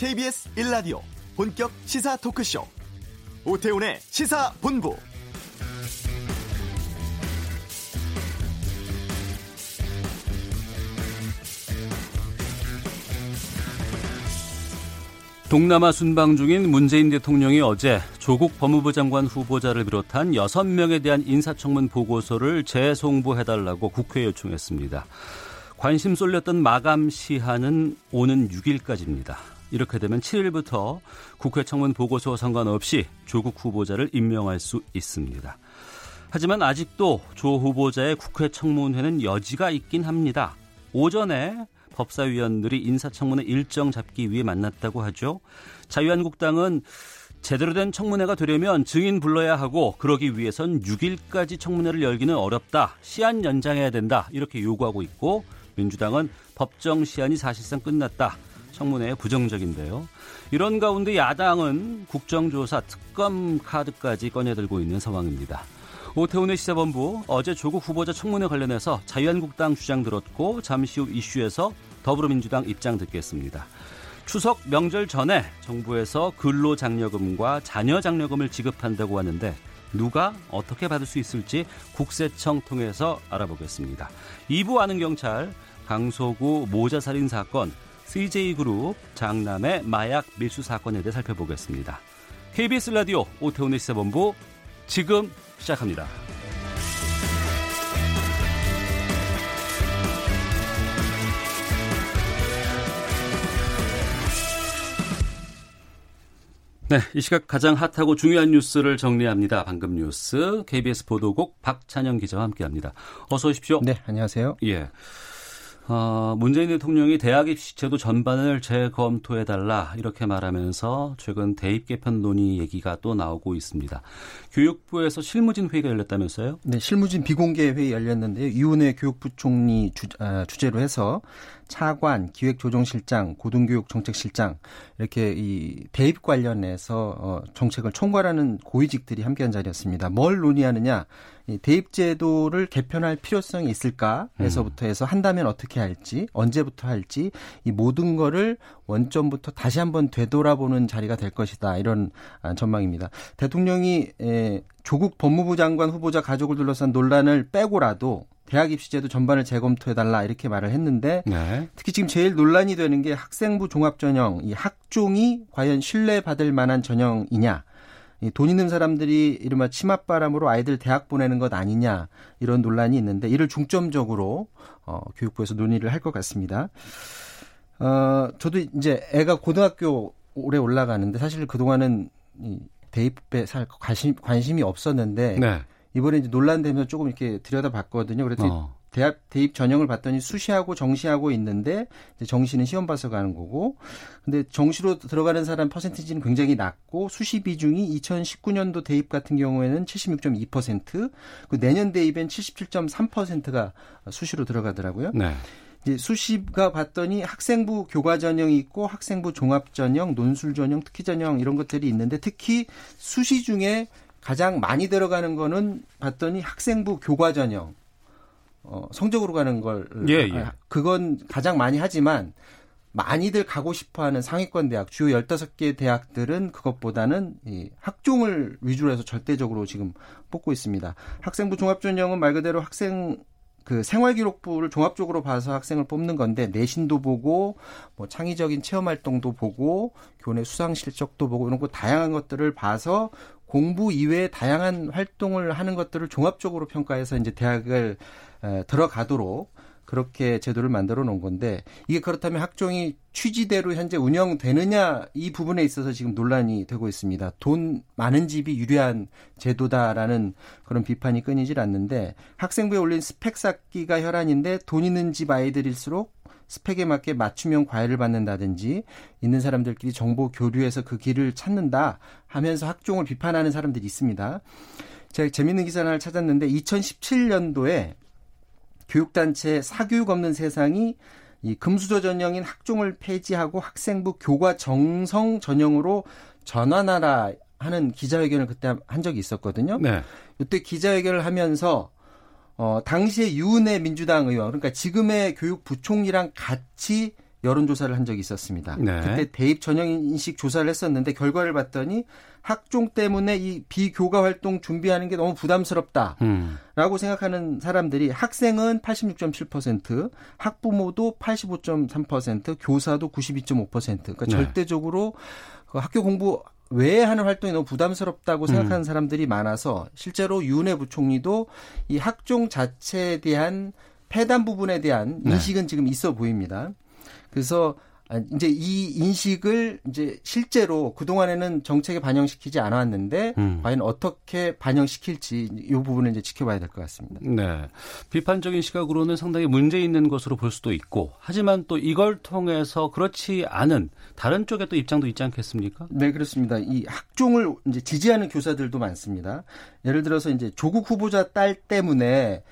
KBS 1라디오 본격 시사 토크쇼 오태훈의 시사본부 동남아 순방 중인 문재인 대통령이 어제 조국 법무부 장관 후보자를 비롯한 6명에 대한 인사청문 보고서를 재송부해달라고 국회에 요청했습니다. 관심 쏠렸던 마감 시한은 오는 6일까지입니다. 이렇게 되면 7일부터 국회 청문 보고서와 상관없이 조국 후보자를 임명할 수 있습니다. 하지만 아직도 조 후보자의 국회 청문회는 여지가 있긴 합니다. 오전에 법사위원들이 인사청문회 일정 잡기 위해 만났다고 하죠. 자유한국당은 제대로 된 청문회가 되려면 증인 불러야 하고 그러기 위해선 6일까지 청문회를 열기는 어렵다. 시한 연장해야 된다. 이렇게 요구하고 있고 민주당은 법정 시한이 사실상 끝났다. 청문회에 부정적인데요. 이런 가운데 야당은 국정조사 특검 카드까지 꺼내들고 있는 상황입니다. 오태훈의 시사본부 어제 조국 후보자 청문회 관련해서 자유한국당 주장 들었고 잠시 후 이슈에서 더불어민주당 입장 듣겠습니다. 추석 명절 전에 정부에서 근로장려금과 자녀장려금을 지급한다고 하는데 누가 어떻게 받을 수 있을지 국세청 통해서 알아보겠습니다. 2부 아는 경찰 강소구 모자살인 사건 CJ그룹 장남의 마약 밀수 사건에 대해 살펴보겠습니다. KBS 라디오 오태훈의 시사본부 지금 시작합니다. 네, 이 시각 가장 핫하고 중요한 뉴스를 정리합니다. 방금 뉴스 KBS 보도국 박찬영 기자와 함께합니다. 어서 오십시오. 네, 안녕하세요. 예. 어, 문재인 대통령이 대학 입시 제도 전반을 재검토해달라 이렇게 말하면서 최근 대입 개편 논의 얘기가 또 나오고 있습니다. 교육부에서 실무진 회의가 열렸다면서요? 네, 실무진 비공개 회의 열렸는데요. 이훈혜 교육부 총리 주, 아, 주제로 해서 차관, 기획조정실장, 고등교육정책실장 이렇게 이 대입 관련해서 어, 정책을 총괄하는 고위직들이 함께한 자리였습니다. 뭘 논의하느냐? 이 대입 제도를 개편할 필요성이 있을까에서부터 해서 한다면 어떻게 할지, 언제부터 할지 이 모든 거를 원점부터 다시 한번 되돌아보는 자리가 될 것이다. 이런 아, 전망입니다. 대통령이 에, 조국 법무부 장관 후보자 가족을 둘러싼 논란을 빼고라도 대학 입시제도 전반을 재검토해달라 이렇게 말을 했는데 네. 특히 지금 제일 논란이 되는 게 학생부 종합전형 이 학종이 과연 신뢰받을 만한 전형이냐 돈 있는 사람들이 이른바 치맛바람으로 아이들 대학 보내는 것 아니냐 이런 논란이 있는데 이를 중점적으로 어, 교육부에서 논의를 할 것 같습니다. 어, 저도 이제 애가 고등학교 올해 올라가는데 사실 그동안은 이 대입에 살 관심, 관심이 없었는데 네. 이번에 이제 논란되면서 조금 이렇게 들여다봤거든요. 그래서 어. 대학 대입 전형을 봤더니 수시하고 정시하고 있는데 정시는 시험 봐서 가는 거고 근데 정시로 들어가는 사람 퍼센티지는 굉장히 낮고 수시 비중이 2019년도 대입 같은 경우에는 76.2%, 그 내년 대입엔 77.3%가 수시로 들어가더라고요. 네. 이제 수시가 봤더니 학생부 교과 전형이 있고 학생부 종합 전형, 논술 전형, 특기 전형 이런 것들이 있는데 특히 수시 중에 가장 많이 들어가는 거는 봤더니 학생부 교과 전형. 어, 성적으로 가는 걸. 예, 예. 아, 그건 가장 많이 하지만 많이들 가고 싶어 하는 상위권 대학, 주요 15개 대학들은 그것보다는 이 학종을 위주로 해서 절대적으로 지금 뽑고 있습니다. 학생부 종합전형은 말 그대로 학생 그 생활기록부를 종합적으로 봐서 학생을 뽑는 건데 내신도 보고 뭐 창의적인 체험 활동도 보고 교내 수상 실적도 보고 이런 거 다양한 것들을 봐서 공부 이외에 다양한 활동을 하는 것들을 종합적으로 평가해서 이제 대학을 에, 들어가도록 그렇게 제도를 만들어 놓은 건데 이게 그렇다면 학종이 취지대로 현재 운영되느냐 이 부분에 있어서 지금 논란이 되고 있습니다. 돈 많은 집이 유리한 제도다라는 그런 비판이 끊이질 않는데 학생부에 올린 스펙 쌓기가 혈안인데 돈 있는 집 아이들일수록 스펙에 맞게 맞춤형 과외를 받는다든지 있는 사람들끼리 정보 교류해서 그 길을 찾는다 하면서 학종을 비판하는 사람들이 있습니다. 제가 재밌는 기사 하나를 찾았는데 2017년도에 교육단체 사교육 없는 세상이 이 금수저 전형인 학종을 폐지하고 학생부 교과 정성 전형으로 전환하라 하는 기자회견을 그때 한 적이 있었거든요. 네. 이때 기자회견을 하면서 어, 당시에 유은혜 민주당 의원, 그러니까 지금의 교육부총리랑 같이 여론조사를 한 적이 있었습니다. 네. 그때 대입 전형 인식 조사를 했었는데 결과를 봤더니 학종 때문에 이 비교과 활동 준비하는 게 너무 부담스럽다라고 음. 생각하는 사람들이 학생은 86.7%, 학부모도 85.3%, 교사도 92.5%. 그러니까 네. 절대적으로 그 학교 공부 외에 하는 활동이 너무 부담스럽다고 음. 생각하는 사람들이 많아서 실제로 윤해 부총리도 이 학종 자체에 대한 폐단 부분에 대한 네. 인식은 지금 있어 보입니다. 그래서 아, 이제 이 인식을 이제 실제로 그동안에는 정책에 반영시키지 않았는데 음. 과연 어떻게 반영시킬지 이 부분을 이제 지켜봐야 될 것 같습니다. 네. 비판적인 시각으로는 상당히 문제 있는 것으로 볼 수도 있고, 하지만 또 이걸 통해서 그렇지 않은 다른 쪽에 또 입장도 있지 않겠습니까? 네, 그렇습니다. 이 학종을 이제 지지하는 교사들도 많습니다. 예를 들어서 이제 조국 후보자 딸 때문에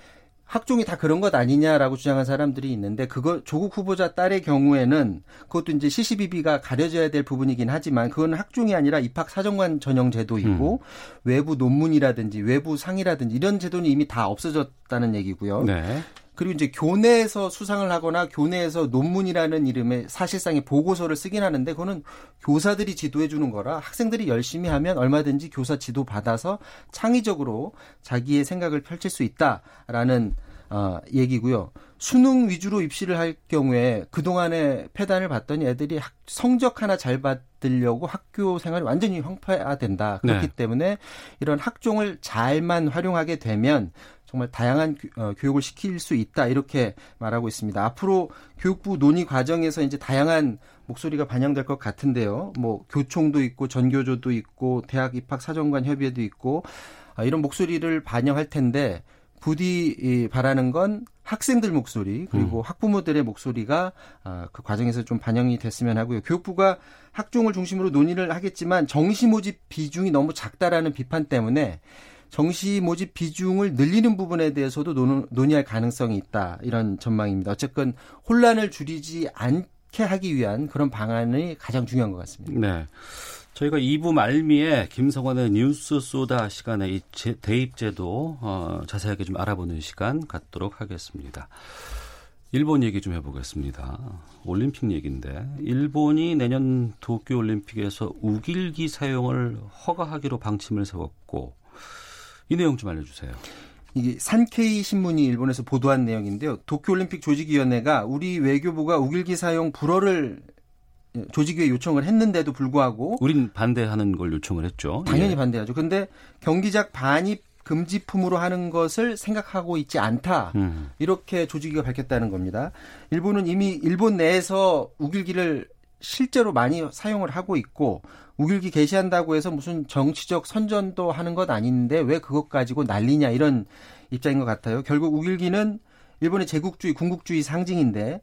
학종이 다 그런 것 아니냐라고 주장한 사람들이 있는데 그거 조국 후보자 딸의 경우에는 그것도 이제 CCBB가 가려져야 될 부분이긴 하지만 그건 학종이 아니라 입학 사정관 전형 제도이고 외부 논문이라든지 외부 상이라든지 이런 제도는 이미 다 없어졌다는 얘기고요. 네. 그리고 이제 교내에서 수상을 하거나 교내에서 논문이라는 이름의 사실상의 보고서를 쓰긴 하는데 그거는 교사들이 지도해 주는 거라 학생들이 열심히 하면 얼마든지 교사 지도 받아서 창의적으로 자기의 생각을 펼칠 수 있다라는 어, 얘기고요. 수능 위주로 입시를 할 경우에 그동안에 폐단을 봤더니 애들이 학- 성적 하나 잘 받으려고 학교 생활이 완전히 황폐화된다. 그렇기 네. 때문에 이런 학종을 잘만 활용하게 되면 정말 다양한 교- 어, 교육을 시킬 수 있다 이렇게 말하고 있습니다. 앞으로 교육부 논의 과정에서 이제 다양한 목소리가 반영될 것 같은데요. 뭐 교총도 있고 전교조도 있고 대학 입학 사정관 협의회도 있고 아, 이런 목소리를 반영할 텐데 부디 이, 바라는 건 학생들 목소리 그리고 학부모들의 목소리가 아, 그 과정에서 좀 반영이 됐으면 하고요. 교육부가 학종을 중심으로 논의를 하겠지만 정시 모집 비중이 너무 작다라는 비판 때문에 정시 모집 비중을 늘리는 부분에 대해서도 논, 논의할 가능성이 있다 이런 전망입니다. 어쨌건 혼란을 줄이지 않게 하기 위한 그런 방안이 가장 중요한 것 같습니다. 네. 저희가 2부 말미에 김성환의 뉴스 소다 시간에 이 제- 대입제도 어, 자세하게 좀 알아보는 시간 갖도록 하겠습니다. 일본 얘기 좀 해보겠습니다. 올림픽 얘기인데 일본이 내년 도쿄올림픽에서 우길기 사용을 허가하기로 방침을 세웠고 이 내용 좀 알려주세요. 이게 산케이 신문이 일본에서 보도한 내용인데요. 도쿄올림픽 조직위원회가 우리 외교부가 우길기 사용 불허를 조직위에 요청을 했는데도 불구하고 우린 반대하는 걸 요청을 했죠. 당연히 예. 반대하죠. 근데 경기작 반입 금지품으로 하는 것을 생각하고 있지 않다. 음. 이렇게 조직위가 밝혔다는 겁니다. 일본은 이미 일본 내에서 우길기를 실제로 많이 사용을 하고 있고 우길기 개시한다고 해서 무슨 정치적 선전도 하는 것 아닌데 왜 그것 가지고 난리냐 이런 입장인 것 같아요. 결국 우길기는 일본의 제국주의, 군국주의 상징인데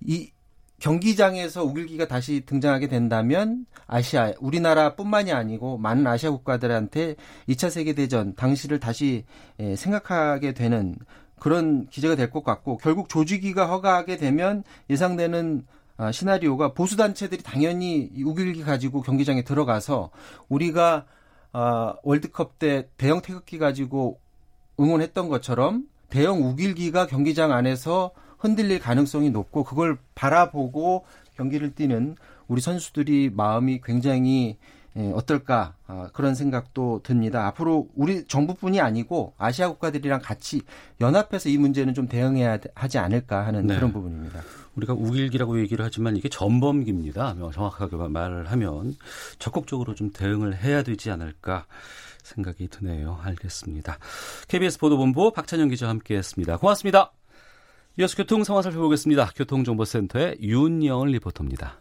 이 경기장에서 우길기가 다시 등장하게 된다면 아시아, 우리나라뿐만이 아니고 많은 아시아 국가들한테 2차 세계대전 당시를 다시 예, 생각하게 되는 그런 기제가 될 것 같고 결국 조직위가 허가하게 되면 예상되는 아, 시나리오가 보수 단체들이 당연히 이 우길기 가지고 경기장에 들어가서 우리가 아, 월드컵 때 대형 태극기 가지고 응원했던 것처럼 대형 우길기가 경기장 안에서 흔들릴 가능성이 높고 그걸 바라보고 경기를 뛰는 우리 선수들이 마음이 굉장히 예, 어떨까 아, 그런 생각도 듭니다. 앞으로 우리 정부뿐이 아니고 아시아 국가들이랑 같이 연합해서 이 문제는 좀 대응해야 하지 않을까 하는 네. 그런 부분입니다. 우리가 우길기라고 얘기를 하지만 이게 전범기입니다. 뭐 정확하게 말을 하면 적극적으로 좀 대응을 해야 되지 않을까 생각이 드네요. 알겠습니다. KBS 보도본부 박찬영 기자와 함께했습니다. 고맙습니다. 이어서 교통 상황 살펴보겠습니다. 교통정보센터의 윤영을 리포터입니다.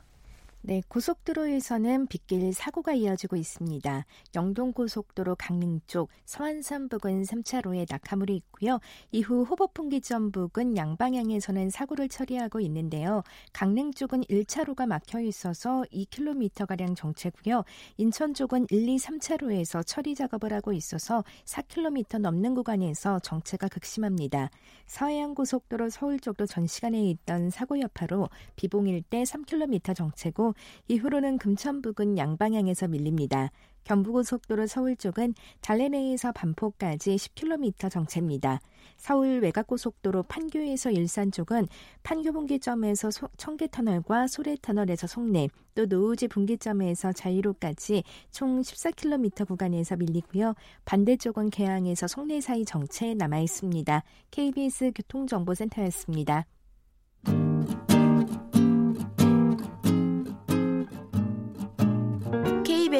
네, 고속도로에서는 빗길 사고가 이어지고 있습니다. 영동고속도로 강릉 쪽 서안산 부근 3차로에 낙하물이 있고요. 이후 호법풍기점 부근 양방향에서는 사고를 처리하고 있는데요. 강릉 쪽은 1차로가 막혀 있어서 2km가량 정체고요. 인천 쪽은 1, 2, 3차로에서 처리 작업을 하고 있어서 4km 넘는 구간에서 정체가 극심합니다. 서해안고속도로 서울 쪽도 전 시간에 있던 사고 여파로 비봉 일대 3km 정체고 이후로는 금천 부근 양방향에서 밀립니다. 경부고속도로 서울 쪽은 달래내에서 반포까지 10km 정체입니다. 서울 외곽고속도로 판교에서 일산 쪽은 판교 분기점에서 청계터널과 소래터널에서 송내, 또 노우지 분기점에서 자유로까지 총 14km 구간에서 밀리고요. 반대쪽은 개항에서 송내 사이 정체 남아 있습니다. KBS 교통정보센터였습니다.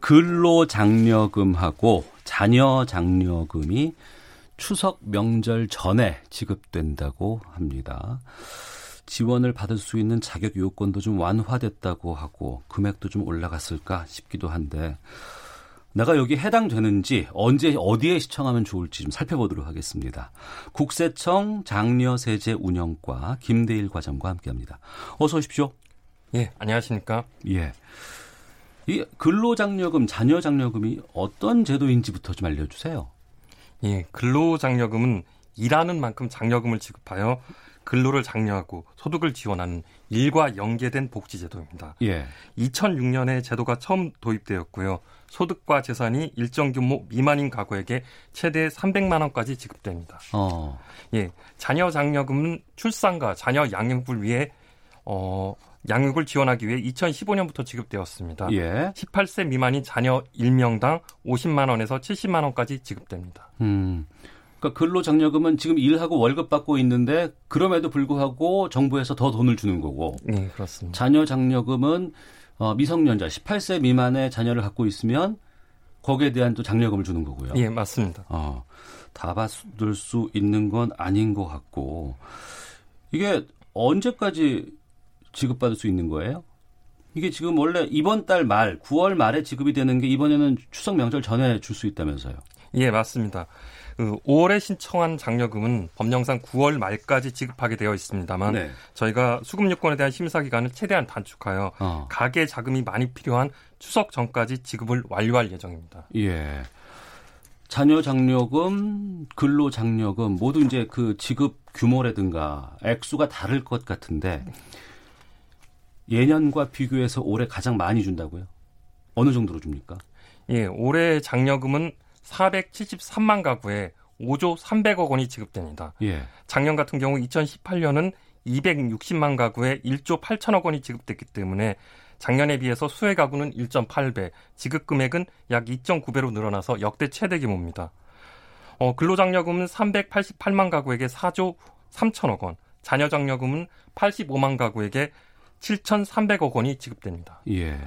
근로 장려금하고 자녀 장려금이 추석 명절 전에 지급된다고 합니다. 지원을 받을 수 있는 자격 요건도 좀 완화됐다고 하고 금액도 좀 올라갔을까 싶기도 한데 내가 여기 해당되는지 언제 어디에 시청하면 좋을지 좀 살펴보도록 하겠습니다. 국세청 장려세제 운영과 김대일 과장과 함께합니다. 어서 오십시오. 예, 안녕하십니까? 예. 이 근로장려금, 자녀장려금이 어떤 제도인지부터 좀 알려주세요. 예, 근로장려금은 일하는 만큼 장려금을 지급하여 근로를 장려하고 소득을 지원하는 일과 연계된 복지제도입니다. 예. 2006년에 제도가 처음 도입되었고요. 소득과 재산이 일정 규모 미만인 가구에게 최대 300만 원까지 지급됩니다. 어. 예, 자녀 장려금은 출산과 자녀 양육을 위해 어 양육을 지원하기 위해 2015년부터 지급되었습니다. 예. 18세 미만인 자녀 1명당 50만 원에서 70만 원까지 지급됩니다. 음. 그러니까 근로장려금은 지금 일하고 월급 받고 있는데 그럼에도 불구하고 정부에서 더 돈을 주는 거고. 네, 그렇습니다. 자녀 장려금은 어, 미성년자 18세 미만의 자녀를 갖고 있으면 거기에 대한 또 장려금을 주는 거고요. 예, 맞습니다. 어, 다 받을 수 있는 건 아닌 것 같고 이게 언제까지 지급받을 수 있는 거예요? 이게 지금 원래 이번 달 말, 9월 말에 지급이 되는 게 이번에는 추석 명절 전에 줄 수 있다면서요? 예, 맞습니다. 그 5월에 신청한 장려금은 법령상 9월 말까지 지급하게 되어 있습니다만 네. 저희가 수급 요건에 대한 심사 기간을 최대한 단축하여 어. 가계 자금이 많이 필요한 추석 전까지 지급을 완료할 예정입니다. 예. 자녀 장려금, 근로 장려금 모두 이제 그 지급 규모라든가 액수가 다를 것 같은데 예년과 비교해서 올해 가장 많이 준다고요? 어느 정도로 줍니까? 예, 올해 장려금은 473만 가구에 5조 300억 원이 지급됩니다. 예. 작년 같은 경우 2018년은 260만 가구에 1조 8천억 원이 지급됐기 때문에 작년에 비해서 수혜 가구는 1.8배, 지급 금액은 약 2.9배로 늘어나서 역대 최대 규모입니다. 어, 근로장려금은 388만 가구에게 4조 3천억 원, 자녀장려금은 85만 가구에게 7,300억 원이 지급됩니다. 예.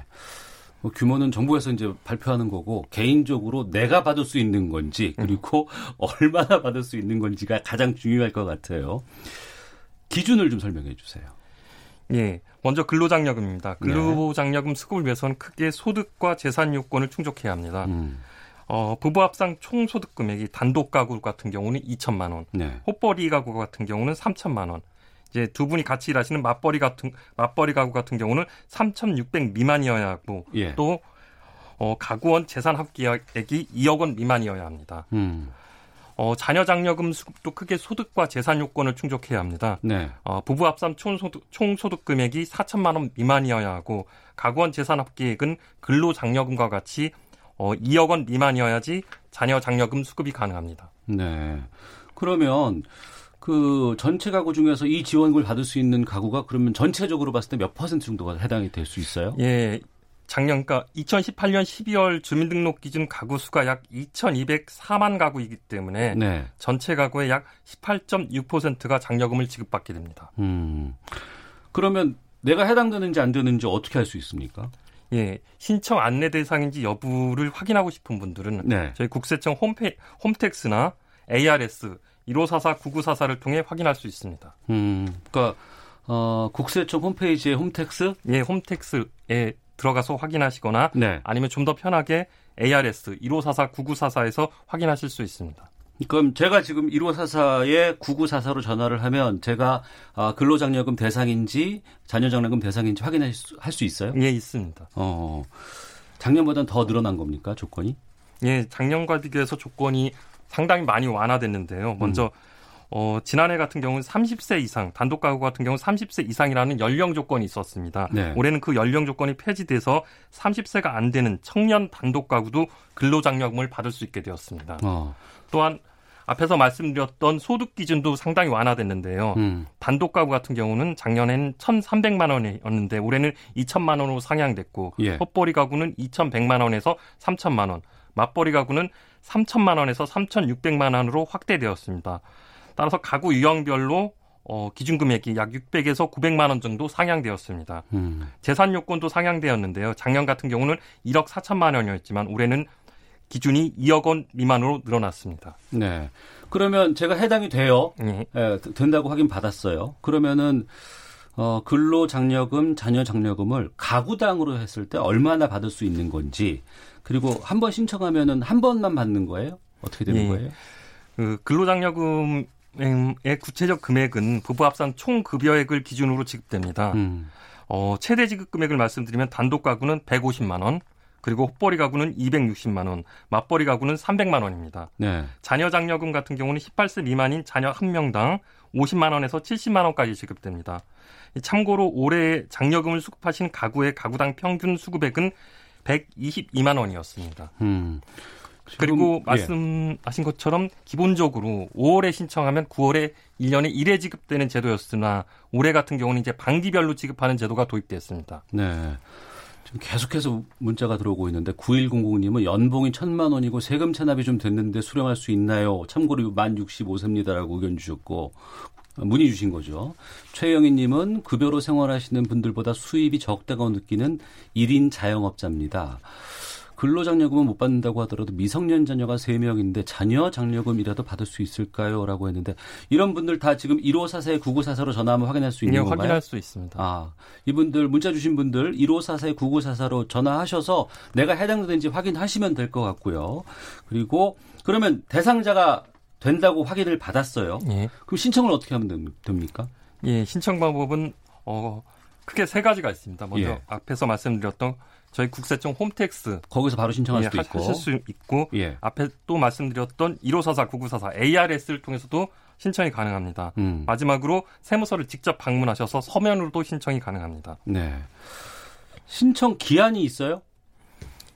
뭐 규모는 정부에서 이제 발표하는 거고 개인적으로 내가 받을 수 있는 건지 그리고 얼마나 받을 수 있는 건지가 가장 중요할 것 같아요. 기준을 좀 설명해 주세요. 예. 먼저 근로장려금입니다. 근로장려금 수급을 위해서는 크게 소득과 재산 요건을 충족해야 합니다. 음. 어, 부부 합상 총 소득 금액이 단독 가구 같은 경우는 2천만 원, 네. 호버리 가구 같은 경우는 3천만 원. 이제 두 분이 같이 일하시는 맞벌이 같은 맞벌이 가구 같은 경우는 3,600 미만이어야 하고 예. 또 어, 가구원 재산 합계액이 2억 원 미만이어야 합니다. 음. 어, 자녀 장려금 수급도 크게 소득과 재산 요건을 충족해야 합니다. 네. 어, 부부 합산 총소득, 총소득 금액이 4천만 원 미만이어야 하고 가구원 재산 합계액은 근로 장려금과 같이 어, 2억 원 미만이어야지 자녀 장려금 수급이 가능합니다. 네. 그러면 그 전체 가구 중에서 이 지원을 받을 수 있는 가구가 그러면 전체적으로 봤을 때 몇 퍼센트 정도가 해당이 될 수 있어요? 예. 작년, 그러니까 2018년 12월 주민등록 기준 가구 수가 약 2,204만 가구이기 때문에 네. 전체 가구의 약 18.6%가 장려금을 지급받게 됩니다. 음. 그러면 내가 해당되는지 안 되는지 어떻게 할수 있습니까? 예, 신청 안내 대상인지 여부를 확인하고 싶은 분들은 네. 저희 국세청 홈페, 홈택스나 ARS 1544 9944를 통해 확인할 수 있습니다. 음. 그러니까 어, 국세청 홈페이지에 홈택스 예, 홈택스에 들어가서 확인하시거나 네. 아니면 좀 더 편하게 ARS 1544 9944에서 확인하실 수 있습니다. 그럼 제가 지금 1544에 9944로 전화를 하면 제가 아, 근로장려금 대상인지 자녀장려금 대상인지 확인할 수, 할수 있어요? 예, 있습니다. 어, 작년보다는 더 늘어난 겁니까 조건이? 예, 작년과 비교해서 조건이 상당히 많이 완화됐는데요. 먼저 음. 어, 지난해 같은 경우는 30세 이상, 단독 가구 같은 경우는 30세 이상이라는 연령 조건이 있었습니다. 네. 올해는 그 연령 조건이 폐지돼서 30세가 안 되는 청년 단독 가구도 근로장려금을 받을 수 있게 되었습니다. 어. 또한 앞에서 말씀드렸던 소득 기준도 상당히 완화됐는데요. 음. 단독 가구 같은 경우는 작년엔 1,300만 원이었는데 올해는 2천만 원으로 상향됐고 예. 헛벌이 가구는 2,100만 원에서 3천만 원, 맞벌이 가구는 3천만 원에서 3,600만 원으로 확대되었습니다. 따라서 가구 유형별로 어, 기준 금액이 약 600에서 900만 원 정도 상향되었습니다. 음. 재산 요건도 상향되었는데요. 작년 같은 경우는 1억 4천만 원이었지만 올해는 기준이 2억 원 미만으로 늘어났습니다. 네. 그러면 제가 해당이 돼요. 네. 네, 된다고 확인 받았어요. 그러면은 어, 근로장려금, 자녀장려금을 가구당으로 했을 때 얼마나 받을 수 있는 건지 그리고 한 번 신청하면은 한 번만 받는 거예요? 어떻게 되는 네. 거예요? 그 근로장려금 의 구체적 금액은 부부 합산 총 급여액을 기준으로 지급됩니다. 음. 어, 최대 지급 금액을 말씀드리면 단독 가구는 150만 원, 그리고 헛벌이 가구는 260만 원, 맞벌이 가구는 300만 원입니다. 네. 자녀 장려금 같은 경우는 18세 미만인 자녀 한 명당 50만 원에서 70만 원까지 지급됩니다. 참고로 올해 장려금을 수급하신 가구의 가구당 평균 수급액은 122만 원이었습니다. 음. 그리고 예. 말씀하신 것처럼 기본적으로 5월에 신청하면 9월에 1년에 1회 지급되는 제도였으나 올해 같은 경우는 이제 반기별로 지급하는 제도가 도입됐습니다. 네. 지금 계속해서 문자가 들어오고 있는데 9100님은 연봉이 천만 원이고 세금 체납이 좀 됐는데 수령할 수 있나요? 참고로 만 65세입니다라고 의견 주셨고 문의 주신 거죠. 최영희 님은 급여로 생활하시는 분들보다 수입이 적다고 느끼는 1인 자영업자입니다. 근로장려금은 못 받는다고 하더라도 미성년 자녀가 3명인데 자녀 장려금이라도 받을 수 있을까요? 라고 했는데 이런 분들 다 지금 1544에 9944로 전화하면 확인할 수 있는 네, 건가요? 확인할 수 있습니다. 아, 이분들 문자 주신 분들 1544에 9944로 전화하셔서 내가 해당되는지 확인하시면 될 것 같고요. 그리고 그러면 대상자가 된다고 확인을 받았어요. 예. 그럼 신청을 어떻게 하면 됩니까? 예, 신청 방법은 어 크게 세 가지가 있습니다. 먼저 예. 앞에서 말씀드렸던 저희 국세청 홈택스 거기서 바로 신청할 예, 수도 있고 하실 수 있고 예. 앞에 또 말씀드렸던 1544 9944 ARS를 통해서도 신청이 가능합니다. 음. 마지막으로 세무서를 직접 방문하셔서 서면으로도 신청이 가능합니다. 네. 신청 기한이 있어요?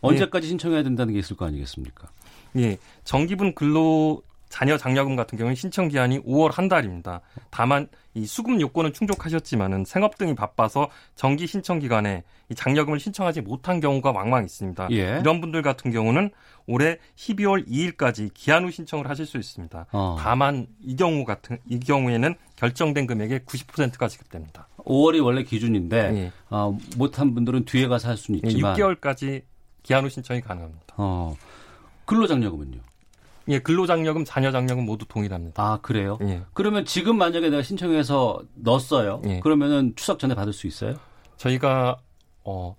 언제까지 예. 신청해야 된다는 게 있을 거 아니겠습니까? 예. 정기분 근로 자녀 장려금 같은 경우는 신청 기한이 5월 한 달입니다. 다만 이 수급 요건은 충족하셨지만은 생업 등이 바빠서 정기 신청 기간에 이 장려금을 신청하지 못한 경우가 왕왕 있습니다. 예. 이런 분들 같은 경우는 올해 12월 2일까지 기한 후 신청을 하실 수 있습니다. 어. 다만 이 경우 같은 이 경우에는 결정된 금액의 90%가 지급됩니다. 5월이 원래 기준인데 예. 어, 못한 분들은 뒤에 가서 할 수는 예, 있지만 예, 6개월까지 기한 후 신청이 가능합니다. 어. 근로장려금은요? 예, 근로장려금, 자녀장려금 모두 동일합니다. 아, 그래요? 예. 그러면 지금 만약에 내가 신청해서 넣었어요. 예. 그러면은 추석 전에 받을 수 있어요? 저희가 어,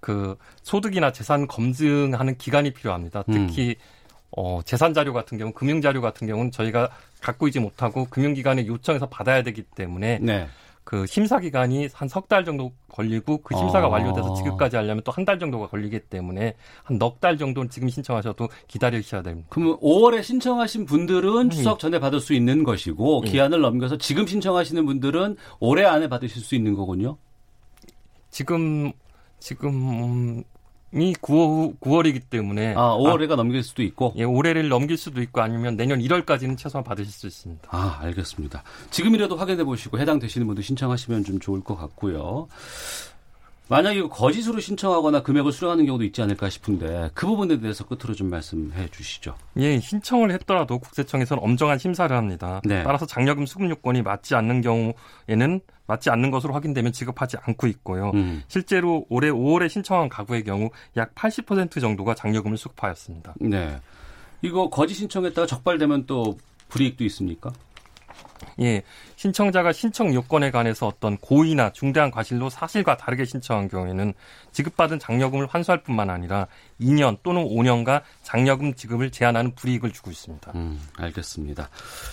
그 소득이나 재산 검증하는 기간이 필요합니다. 음. 특히 음. 어, 재산 자료 같은 경우, 금융 자료 같은 경우는 저희가 갖고 있지 못하고 금융기관에 요청해서 받아야 되기 때문에 네. 그 심사 기간이 한 석 달 정도 걸리고 그 심사가 아. 완료돼서 지급까지 하려면 또 한 달 정도가 걸리기 때문에 한 넉 달 정도는 지금 신청하셔도 기다리셔야 됩니다. 그러면 5월에 신청하신 분들은 음. 추석 전에 받을 수 있는 것이고 예. 기한을 넘겨서 지금 신청하시는 분들은 올해 안에 받으실 수 있는 거군요. 지금 지금 이 9월, 9월이기 때문에 아, 5월에가 아, 넘길 수도 있고 예, 올해를 넘길 수도 있고 아니면 내년 1월까지는 최소한 받으실 수 있습니다. 아, 알겠습니다. 지금이라도 확인해 보시고 해당되시는 분들 신청하시면 좀 좋을 것 같고요. 만약에 거짓으로 신청하거나 금액을 수령하는 경우도 있지 않을까 싶은데 그 부분에 대해서 끝으로 좀 말씀해 주시죠. 예, 신청을 했더라도 국세청에서는 엄정한 심사를 합니다. 네. 따라서 장려금 수급 요건이 맞지 않는 경우에는 맞지 않는 것으로 확인되면 지급하지 않고 있고요. 음. 실제로 올해 5월에 신청한 가구의 경우 약 80% 정도가 장려금을 수급하였습니다. 네. 이거 거짓 신청했다가 적발되면 또 불이익도 있습니까? 예, 신청자가 신청 요건에 관해서 어떤 고의나 중대한 과실로 사실과 다르게 신청한 경우에는 지급받은 장려금을 환수할 뿐만 아니라 2년 또는 5년간 장려금 지급을 제한하는 불이익을 주고 있습니다. 음, 알겠습니다.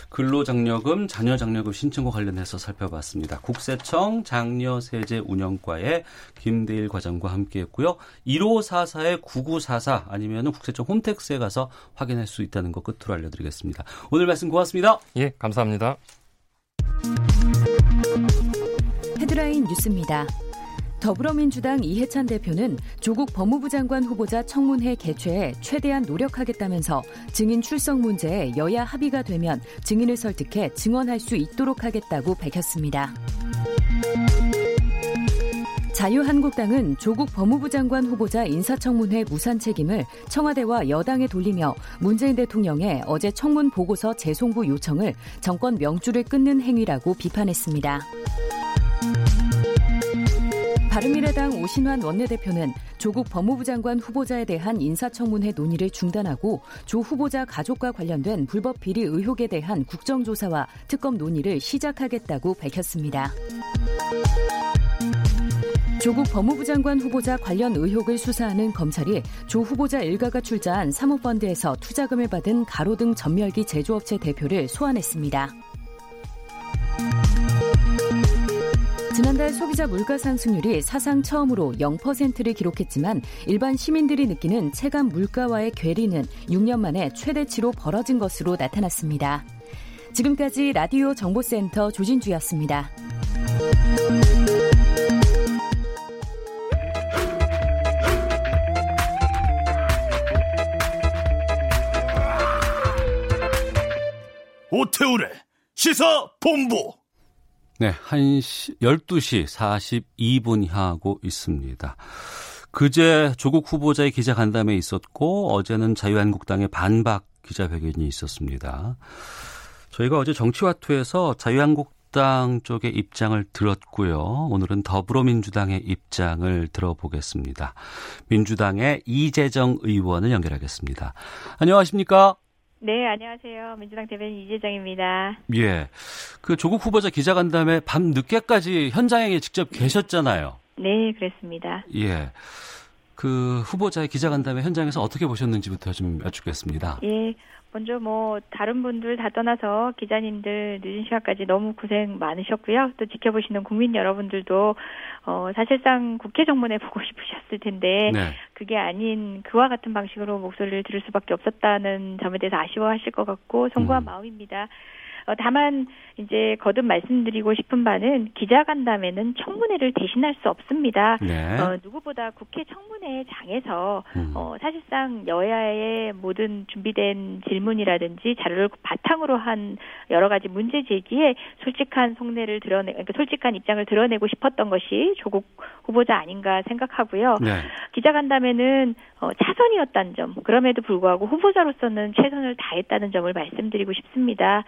근로장려금, 자녀장려금 신청과 관련해서 살펴봤습니다. 국세청 장려세제 운영과의 김대일 과장과 함께했고요. 1544의 9944 아니면 국세청 홈택스에 가서 확인할 수 있다는 것 끝으로 알려드리겠습니다. 오늘 말씀 고맙습니다. 예, 감사합니다. 헤드라인 뉴스입니다. 더불어민주당 이해찬 대표는 조국 법무부 장관 후보자 청문회 개최에 최대한 노력하겠다면서 증인 출석 문제에 여야 합의가 되면 증인을 설득해 증언할 수 있도록 하겠다고 밝혔습니다. 자유한국당은 조국 법무부 장관 후보자 인사청문회 무산 책임을 청와대와 여당에 돌리며 문재인 대통령의 어제 청문 보고서 재송부 요청을 정권 명주를 끊는 행위라고 비판했습니다. 바른미래당 오신환 원내대표는 조국 법무부 장관 후보자에 대한 인사청문회 논의를 중단하고 조 후보자 가족과 관련된 불법 비리 의혹에 대한 국정조사와 특검 논의를 시작하겠다고 밝혔습니다. 조국 법무부 장관 후보자 관련 의혹을 수사하는 검찰이 조 후보자 일가가 출자한 사모펀드에서 투자금을 받은 가로등 전멸기 제조업체 대표를 소환했습니다. 지난달 소비자 물가 상승률이 사상 처음으로 0%를 기록했지만 일반 시민들이 느끼는 체감 물가와의 괴리는 6년 만에 최대치로 벌어진 것으로 나타났습니다. 지금까지 라디오 정보센터 조진주였습니다. 오태우래 시사 본부 네, 1시, 12시 42분 향하고 있습니다. 그제 조국 후보자의 기자 간담회 있었고 어제는 자유한국당의 반박 기자회견이 있었습니다. 저희가 어제 정치화투에서 자유한국당 쪽의 입장을 들었고요. 오늘은 더불어민주당의 입장을 들어보겠습니다. 민주당의 이재정 의원을 연결하겠습니다. 안녕하십니까? 네, 안녕하세요. 민주당 대변인 이재정입니다. 예. 그 조국 후보자 기자간담회 밤 늦게까지 현장에 직접 계셨잖아요. 네, 그랬습니다. 예. 그 후보자의 기자간담회 현장에서 어떻게 보셨는지부터 좀 여쭙겠습니다. 예. 먼저 뭐 다른 분들 다 떠나서 기자님들 늦은 시간까지 너무 고생 많으셨고요. 또 지켜보시는 국민 여러분들도 어 사실상 국회 정문에 보고 싶으셨을 텐데 네. 그게 아닌 그와 같은 방식으로 목소리를 들을 수밖에 없었다는 점에 대해서 아쉬워하실 것 같고 송구한 음. 마음입니다. 어, 다만 이제 거듭 말씀드리고 싶은 바는 기자간담회는 청문회를 대신할 수 없습니다. 네. 어, 누구보다 국회 청문회 장에서 음. 어, 사실상 여야의 모든 준비된 질문이라든지 자료를 바탕으로 한 여러 가지 문제 제기에 솔직한 속내를 드러내, 그러니까 솔직한 입장을 드러내고 싶었던 것이 조국 후보자 아닌가 생각하고요. 네. 기자간담회는 어, 차선이었다는 점, 그럼에도 불구하고 후보자로서는 최선을 다했다는 점을 말씀드리고 싶습니다.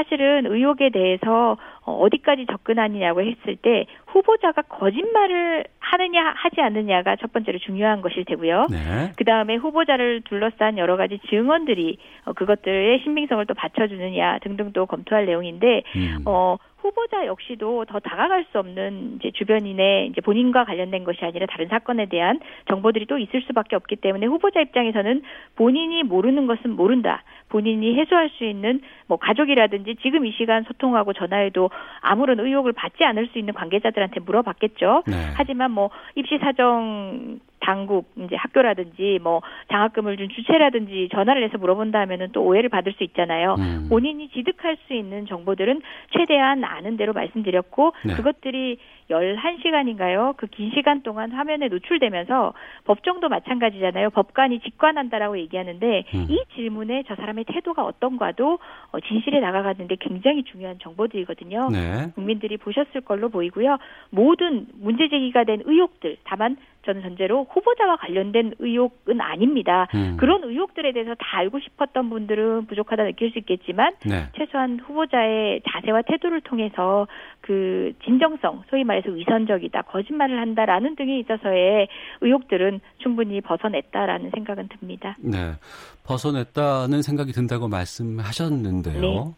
사실은 의혹에 대해서 어, 어디까지 접근하느냐고 했을 때 후보자가 거짓말을 하느냐 하지 않느냐가 첫 번째로 중요한 것일 테고요. 네. 그 다음에 후보자를 둘러싼 여러 가지 증언들이 어, 그것들의 신빙성을 또 받쳐주느냐 등등도 검토할 내용인데 음. 어 후보자 역시도 더 다가갈 수 없는 이제 주변인의 이제 본인과 관련된 것이 아니라 다른 사건에 대한 정보들이 또 있을 수밖에 없기 때문에 후보자 입장에서는 본인이 모르는 것은 모른다. 본인이 해소할 수 있는 뭐 가족이라든지 지금 이 시간 소통하고 전화해도 아무런 의혹을 받지 않을 수 있는 관계자들한테 물어봤겠죠. 네. 하지만 뭐 입시 사정 당국 이제 학교라든지 뭐 장학금을 준 주체라든지 전화를 해서 물어본다 하면은 또 오해를 받을 수 있잖아요. 음. 본인이 지득할 수 있는 정보들은 최대한 아는 대로 말씀드렸고 네. 그것들이 11시간인가요? 그 긴 시간 동안 화면에 노출되면서 법정도 마찬가지잖아요. 법관이 직관한다라고 얘기하는데 음. 이 질문에 저 사람의 태도가 어떤가도 어, 진실에 나가가는데 굉장히 중요한 정보들이거든요. 네. 국민들이 보셨을 걸로 보이고요. 모든 문제 제기가 된 의혹들 다만 저는 전제로 후보자와 관련된 의혹은 아닙니다. 음. 그런 의혹들에 대해서 다 알고 싶었던 분들은 부족하다 느낄 수 있겠지만 네. 최소한 후보자의 자세와 태도를 통해서 그 진정성, 소위 말해서 위선적이다, 거짓말을 한다라는 등에 있어서의 의혹들은 충분히 벗어냈다라는 생각은 듭니다. 네. 벗어냈다는 생각이 든다고 말씀하셨는데요. 네.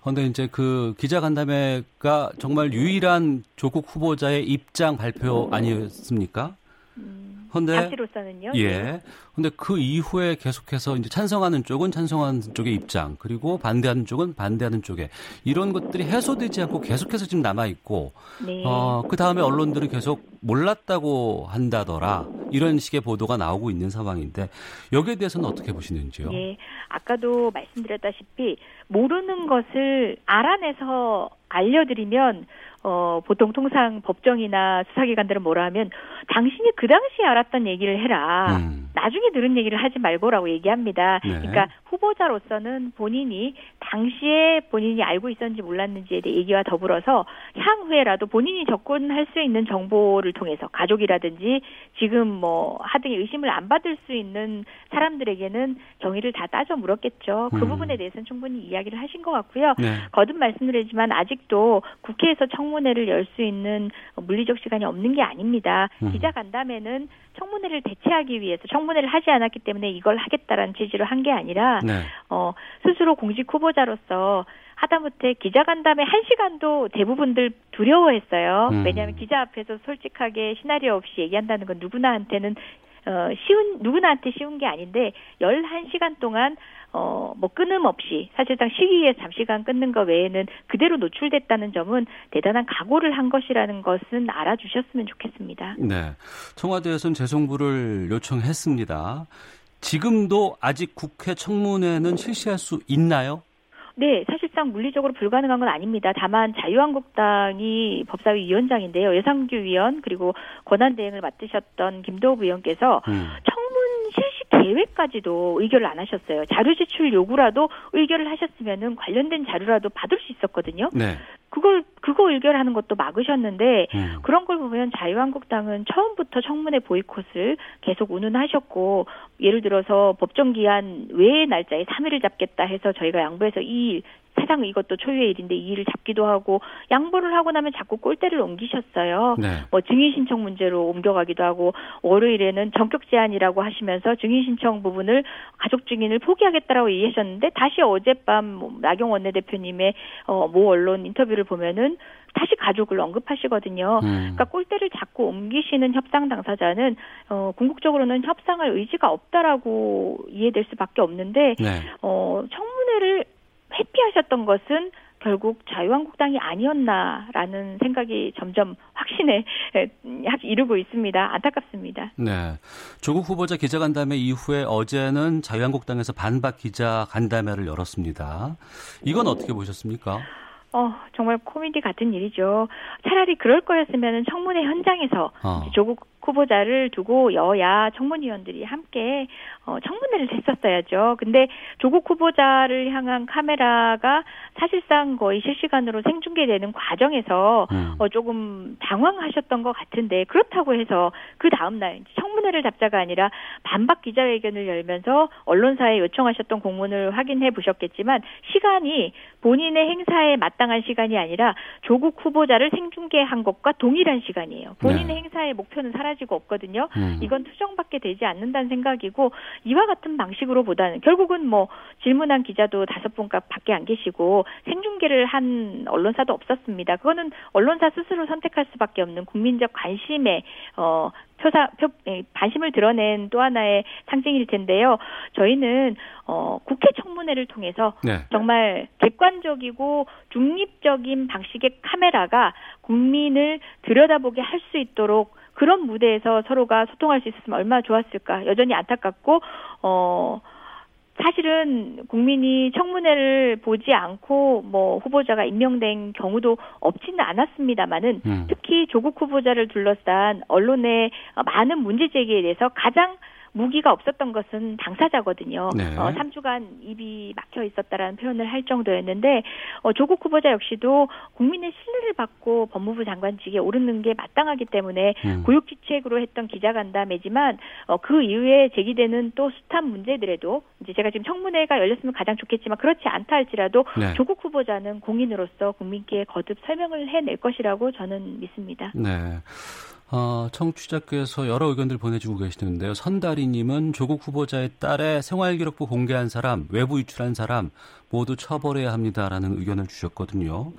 그런데 이제 그 기자간담회가 정말 유일한 조국 후보자의 입장 발표 아니었습니까? 음, 근데 당시로서는요. 예. 네. 근데 그 이후에 계속해서 이제 찬성하는 쪽은 찬성하는 쪽의 입장, 그리고 반대하는 쪽은 반대하는 쪽에 이런 것들이 해소되지 않고 계속해서 지금 남아 있고, 네. 어, 그 다음에 언론들은 계속 몰랐다고 한다더라 이런 식의 보도가 나오고 있는 상황인데 여기에 대해서는 어떻게 보시는지요? 예, 아까도 말씀드렸다시피 모르는 것을 알아내서 알려드리면 어, 보통 통상 법정이나 수사기관들은 뭐라 하면 당신이 그 당시에 알았던 얘기를 해라. 음. 나중에 들은 얘기를 하지 말고라고 얘기합니다. 네. 그러니까 후보자로서는 본인이 당시에 본인이 알고 있었는지 몰랐는지에 대해 얘기와 더불어서 향후에라도 본인이 접근할 수 있는 정보를 통해서 가족이라든지 지금 뭐 하등의 의심을 안 받을 수 있는 사람들에게는 경위를 다 따져 물었겠죠. 그 음. 부분에 대해서는 충분히 이야기를 하신 것 같고요. 네. 거듭 말씀드리지만 아직도 국회에서 청문 회를 열 수 있는 물리적 시간이 없는 게 아닙니다. 음. 기자 간담회는 청문회를 대체하기 위해서 청문회를 하지 않았기 때문에 이걸 하겠다라는 취지로 한 게 아니라 네. 어, 스스로 공직 후보자로서 하다못해 기자간담회 한 시간도 대부분들 두려워했어요. 음. 왜냐하면 기자 앞에서 솔직하게 시나리오 없이 얘기한다는 건 누구나한테는 어, 쉬운, 누구나한테 쉬운 게 아닌데, 11시간 동안, 어, 뭐, 끊임없이, 사실상 위해 잠시간 끊는 것 외에는 그대로 노출됐다는 점은 대단한 각오를 한 것이라는 것은 알아주셨으면 좋겠습니다. 네. 청와대에서는 재송부를 요청했습니다. 지금도 아직 국회 청문회는 실시할 수 있나요? 네, 사실상 물리적으로 불가능한 건 아닙니다. 다만 자유한국당이 법사위 위원장인데요. 예상규 위원 그리고 권한대행을 맡으셨던 김도우 의원께서 음. 실시 계획까지도 의결을 안 하셨어요. 자료 제출 요구라도 의결을 하셨으면은 관련된 자료라도 받을 수 있었거든요. 네. 그걸 그거 의결하는 것도 막으셨는데 음. 그런 걸 보면 자유한국당은 처음부터 청문회 보이콧을 계속 운운하셨고 예를 들어서 법정 기한 외의 날짜에 3일을 잡겠다 해서 저희가 양보해서 2일 세상 이것도 초유의 일인데 이 일을 잡기도 하고 양보를 하고 나면 자꾸 꼴대를 옮기셨어요. 네. 뭐 증인 신청 문제로 옮겨가기도 하고 월요일에는 전격 제한이라고 하시면서 증인 신청 부분을 가족 증인을 포기하겠다라고 얘기하셨는데 다시 어젯밤 뭐 나경 원내대표님의 어, 모 언론 인터뷰를 보면은 다시 가족을 언급하시거든요. 음. 그러니까 꼴대를 자꾸 옮기시는 협상 당사자는 어, 궁극적으로는 협상할 의지가 없다라고 이해될 수밖에 없는데 네. 어, 청문회를 회피하셨던 것은 결국 자유한국당이 아니었나라는 생각이 점점 확신에 이르고 있습니다. 안타깝습니다. 네. 조국 후보자 기자간담회 이후에 어제는 자유한국당에서 반박 기자간담회를 열었습니다. 이건 어떻게 보셨습니까? 어, 정말 코미디 같은 일이죠. 차라리 그럴 거였으면 청문회 현장에서 어. 조국 후보자를 두고 여야 청문위원들이 함께 어, 청문회를 했었어야죠. 근데 조국 후보자를 향한 카메라가 사실상 거의 실시간으로 생중계되는 과정에서 음. 어, 조금 당황하셨던 것 같은데 그렇다고 해서 그 다음날 청문회를 잡자가 아니라 반박 기자회견을 열면서 언론사에 요청하셨던 공문을 확인해 보셨겠지만 시간이 본인의 행사에 마땅한 시간이 아니라 조국 후보자를 생중계한 것과 동일한 시간이에요. 본인의 네. 행사의 목표는 사라지 고 없거든요. 음. 이건 투정받게 되지 않는다는 생각이고 이와 같은 방식으로 보다는 결국은 뭐 질문한 기자도 다섯 분밖에 안 계시고 생중계를 한 언론사도 없었습니다. 그거는 언론사 스스로 선택할 수밖에 없는 국민적 관심의 어 표사 표 예, 관심을 드러낸 또 하나의 상징일 텐데요. 저희는 어 국회 청문회를 통해서 네. 정말 객관적이고 중립적인 방식의 카메라가 국민을 들여다보게 할 수 있도록 그런 무대에서 서로가 소통할 수 있었으면 얼마나 좋았을까. 여전히 안타깝고 어 사실은 국민이 청문회를 보지 않고 뭐 후보자가 임명된 경우도 없지는 않았습니다만은 음. 특히 조국 후보자를 둘러싼 언론의 많은 문제 제기에 대해서 가장 무기가 없었던 것은 당사자거든요. 네. 어, 3주간 입이 막혀 있었다라는 표현을 할 정도였는데 어, 조국 후보자 역시도 국민의 신뢰를 받고 법무부 장관직에 오르는 게 마땅하기 때문에 음. 고육지책으로 했던 기자간담회지만 어, 그 이후에 제기되는 또 숱한 문제들에도 이제 제가 지금 청문회가 열렸으면 가장 좋겠지만 그렇지 않다 할지라도 네. 조국 후보자는 공인으로서 국민께 거듭 설명을 해낼 것이라고 저는 믿습니다. 네. 어, 청취자께서 여러 의견들 보내주고 계시는데요. 선다리님은 조국 후보자의 딸의 생활기록부 공개한 사람, 외부 유출한 사람 모두 처벌해야 합니다라는 의견을 주셨거든요.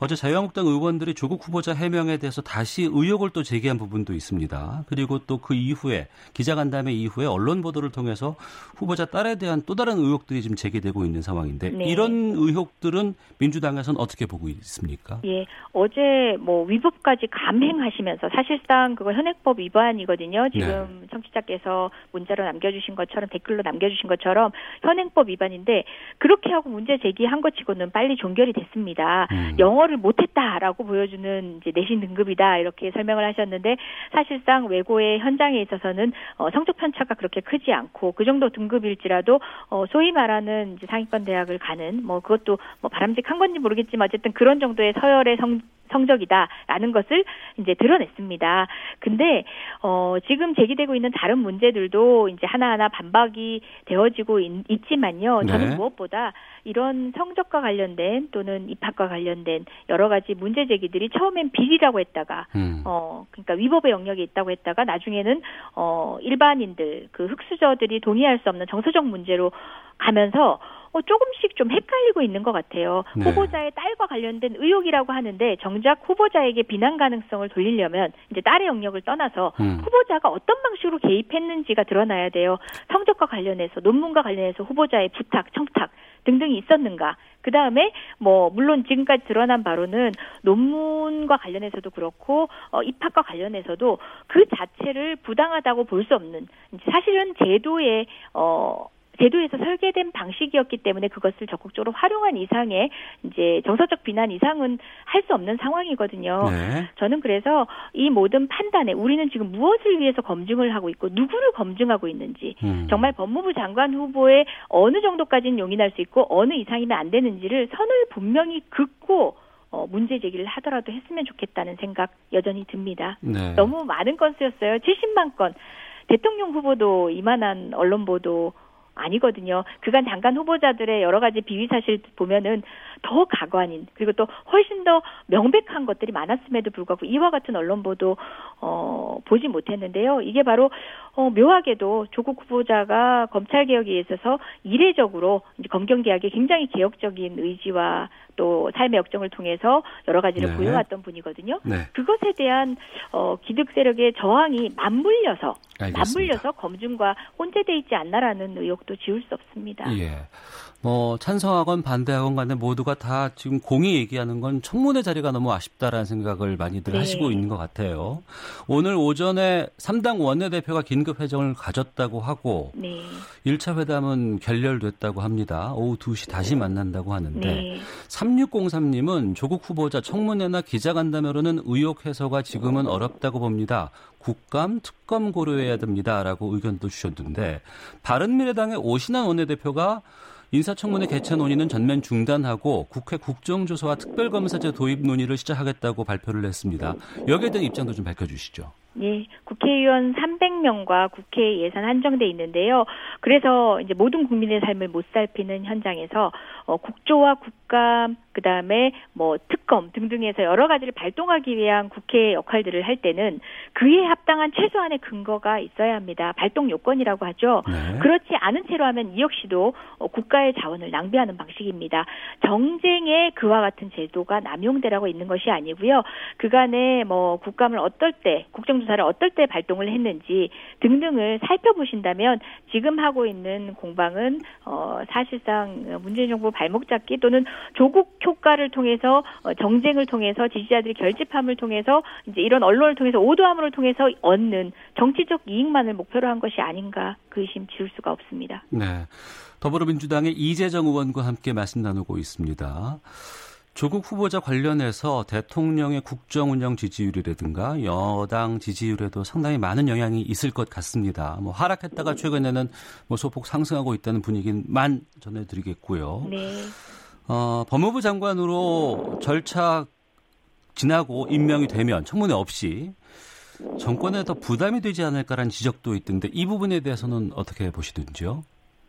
어제 자유한국당 의원들이 조국 후보자 해명에 대해서 다시 의혹을 또 제기한 부분도 있습니다. 그리고 또 그 이후에 기자간담회 이후에 언론 보도를 통해서 후보자 딸에 대한 또 다른 의혹들이 지금 제기되고 있는 상황인데 네. 이런 의혹들은 민주당에서는 어떻게 보고 있습니까? 예, 어제 뭐 위법까지 감행하시면서 사실상 그거 현행법 위반이거든요. 지금 네. 청취자께서 문자로 남겨주신 것처럼 댓글로 남겨주신 것처럼 현행법 위반인데 그렇게 하고 문제 제기한 것 치고는 빨리 종결이 됐습니다. 음. 영어 를 못했다라고 보여주는 이제 내신 등급이다 이렇게 설명을 하셨는데 사실상 외고의 현장에 있어서는 어, 성적 편차가 그렇게 크지 않고 그 정도 등급일지라도 어, 소위 말하는 이제 상위권 대학을 가는 뭐 그것도 뭐 바람직한 건지 모르겠지만 어쨌든 그런 정도의 서열의 성 성적이다라는 것을 이제 드러냈습니다. 근데 어 지금 제기되고 있는 다른 문제들도 이제 하나하나 반박이 되어지고 있, 지만요 저는 네. 무엇보다 이런 성적과 관련된 또는 입학과 관련된 여러 가지 문제 제기들이 처음엔 비리라고 했다가 음. 어 그러니까 위법의 영역에 있다고 했다가 나중에는 어 일반인들 그 흑수저들이 동의할 수 없는 정서적 문제로 가면서 어, 조금씩 좀 헷갈리고 있는 것 같아요. 네. 후보자의 딸과 관련된 의혹이라고 하는데 정작 후보자에게 비난 가능성을 돌리려면 이제 딸의 영역을 떠나서 음. 후보자가 어떤 방식으로 개입했는지가 드러나야 돼요. 성적과 관련해서 논문과 관련해서 후보자의 부탁, 청탁 등등이 있었는가. 그 다음에 뭐 물론 지금까지 드러난 바로는 논문과 관련해서도 그렇고 어, 입학과 관련해서도 그 자체를 부당하다고 볼 수 없는 사실은 제도의 어 제도에서 설계된 방식이었기 때문에 그것을 적극적으로 활용한 이상의 이제 정서적 비난 이상은 할 수 없는 상황이거든요. 네. 저는 그래서 이 모든 판단에 우리는 지금 무엇을 위해서 검증을 하고 있고 누구를 검증하고 있는지 음. 정말 법무부 장관 후보의 어느 정도까지는 용인할 수 있고 어느 이상이면 안 되는지를 선을 분명히 긋고 어, 문제 제기를 하더라도 했으면 좋겠다는 생각 여전히 듭니다. 네. 너무 많은 건수였어요. 70만 건. 대통령 후보도 이만한 언론 보도 아니거든요. 그간 장관 후보자들의 여러 가지 비위 사실 보면은 더 가관인 그리고 또 훨씬 더 명백한 것들이 많았음에도 불구하고 이와 같은 언론 보도 어 보지 못했는데요. 이게 바로 어 묘하게도 조국 후보자가 검찰 개혁에 있어서 이례적으로 이제 검경 개혁에 굉장히 개혁적인 의지와 또 삶의 역정을 통해서 여러 가지를 네. 보여왔던 분이거든요. 네. 그것에 대한 어 기득 세력의 저항이 맞물려서 알겠습니다. 맞물려서 검증과 혼재돼 있지 않나라는 의혹도 지울 수 없습니다. 예. 뭐 찬성하건 반대하건 간에 모두가 다 지금 공이 얘기하는 건 청문회 자리가 너무 아쉽다라는 생각을 많이들 네. 하시고 있는 것 같아요. 오늘 오전에 3당 원내대표가 긴급 회정을 가졌다고 하고 네. 1차 회담은 결렬됐다고 합니다. 오후 2시 다시 만난다고 하는데 네. 3603님은 조국 후보자 청문회나 기자간담회로는 의혹 해소가 지금은 어렵다고 봅니다. 국감, 특검 고려해야 됩니다라고 의견도 주셨는데 바른미래당의 오신환 원내대표가 인사청문회 개최 논의는 전면 중단하고 국회 국정조사와 특별검사제 도입 논의를 시작하겠다고 발표를 했습니다. 여기에 대한 입장도 좀 밝혀주시죠. 예, 국회의원 300명과 국회 예산 한정돼 있는데요. 그래서 이제 모든 국민의 삶을 못 살피는 현장에서 어, 국조와 국감 그다음에 뭐 특검 등등에서 여러 가지를 발동하기 위한 국회의 역할들을 할 때는 그에 합당한 최소한의 근거가 있어야 합니다. 발동 요건이라고 하죠. 네. 그렇지 않은 채로 하면 이 역시도 어, 국가의 자원을 낭비하는 방식입니다. 정쟁에 그와 같은 제도가 남용되라고 있는 것이 아니고요. 그간에 뭐 국감을 어떨 때 국정조사를 어떨 때 발동을 했는지 등등을 살펴보신다면 지금 하고 있는 공방은 어 사실상 문재인 정부 발목 잡기 또는 조국 효과를 통해서 어, 정쟁을 통해서 지지자들이 결집함을 통해서 이제 이런 언론을 통해서 오도함을 통해서 얻는 정치적 이익만을 목표로 한 것이 아닌가 그 의심 지울 수가 없습니다. 네. 더불어민주당의 이재정 의원과 함께 말씀 나누고 있습니다. 조국 후보자 관련해서 대통령의 국정 운영 지지율이라든가 여당 지지율에도 상당히 많은 영향이 있을 것 같습니다. 뭐 하락했다가 최근에는 뭐 소폭 상승하고 있다는 분위기만 전해드리겠고요. 네. 어, 법무부 장관으로 절차 지나고 임명이 되면 청문회 없이 정권에 더 부담이 되지 않을까라는 지적도 있던데 이 부분에 대해서는 어떻게 보시든지요?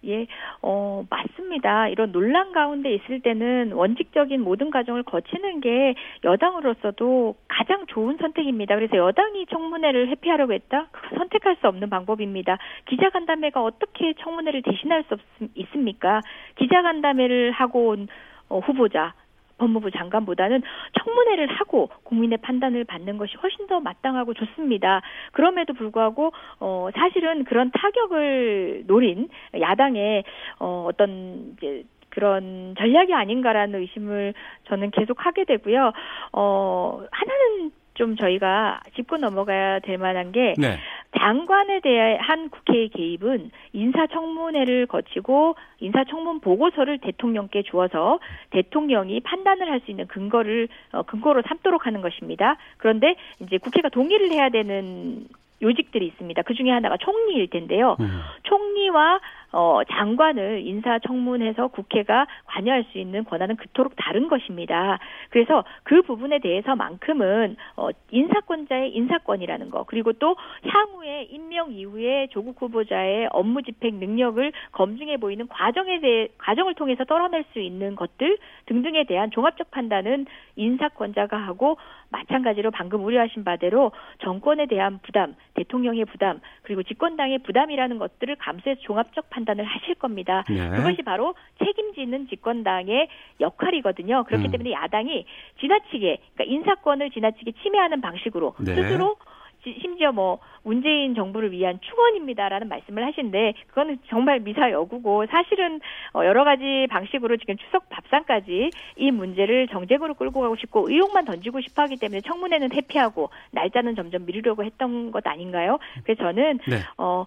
예, 어, 맞습니다. 이런 논란 가운데 있을 때는 원칙적인 모든 과정을 거치는 게 여당으로서도 가장 좋은 선택입니다. 그래서 여당이 청문회를 회피하려고 했다? 선택할 수 없는 방법입니다. 기자간담회가 어떻게 청문회를 대신할 수 없, 있습니까? 기자간담회를 하고 온 어, 후보자, 법무부 장관보다는 청문회를 하고 국민의 판단을 받는 것이 훨씬 더 마땅하고 좋습니다. 그럼에도 불구하고 어 사실은 그런 타격을 노린 야당의 어 어떤 이제 그런 전략이 아닌가라는 의심을 저는 계속 하게 되고요. 어 하나는 좀 저희가 짚고 넘어가야 될 만한 게 네. 장관에 대한 국회의 개입은 인사청문회를 거치고 인사청문 보고서를 대통령께 주어서 대통령이 판단을 할 수 있는 근거를 어, 근거로 삼도록 하는 것입니다. 그런데 이제 국회가 동의를 해야 되는 요직들이 있습니다. 그 중에 하나가 총리일 텐데요. 음. 총리와 어, 장관을 인사청문해서 국회가 관여할 수 있는 권한은 그토록 다른 것입니다. 그래서 그 부분에 대해서만큼은 어, 인사권자의 인사권이라는 거 그리고 또 향후에 임명 이후에 조국 후보자의 업무 집행 능력을 검증해 보이는 과정에 대해 과정을 통해서 떨어낼 수 있는 것들 등등에 대한 종합적 판단은 인사권자가 하고 마찬가지로 방금 우려하신 바대로 정권에 대한 부담, 대통령의 부담, 그리고 집권당의 부담이라는 것들을 감수해서 종합적 판단 을 하실 겁니다. 네. 그것이 바로 책임지는 집권당의 역할이거든요. 그렇기 음. 때문에 야당이 지나치게, 그러니까 인사권을 지나치게 침해하는 방식으로 네. 스스로 심지어 뭐 문재인 정부를 위한 축원입니다라는 말씀을 하신데 그거는 정말 미사여구고 사실은 어, 여러 가지 방식으로 지금 추석 밥상까지 이 문제를 정쟁으로 끌고 가고 싶고 의혹만 던지고 싶어 하기 때문에 청문회는 회피하고 날짜는 점점 미루려고 했던 것 아닌가요? 그래서 저는 네. 어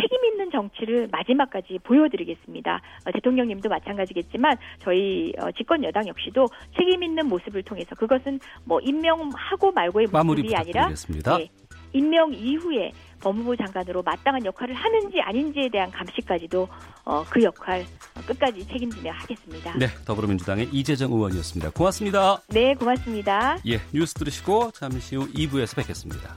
책임 있는 정치를 마지막까지 보여드리겠습니다. 어, 대통령님도 마찬가지겠지만 저희 어, 집권 여당 역시도 책임 있는 모습을 통해서 그것은 뭐 임명하고 말고의 모습이 아니라 네, 임명 이후에 법무부 장관으로 마땅한 역할을 하는지 아닌지에 대한 감시까지도 어, 그 역할 끝까지 책임지며 하겠습니다. 네, 더불어민주당의 이재정 의원이었습니다. 고맙습니다. 네, 고맙습니다. 예, 뉴스 들으시고 잠시 후 2부에서 뵙겠습니다.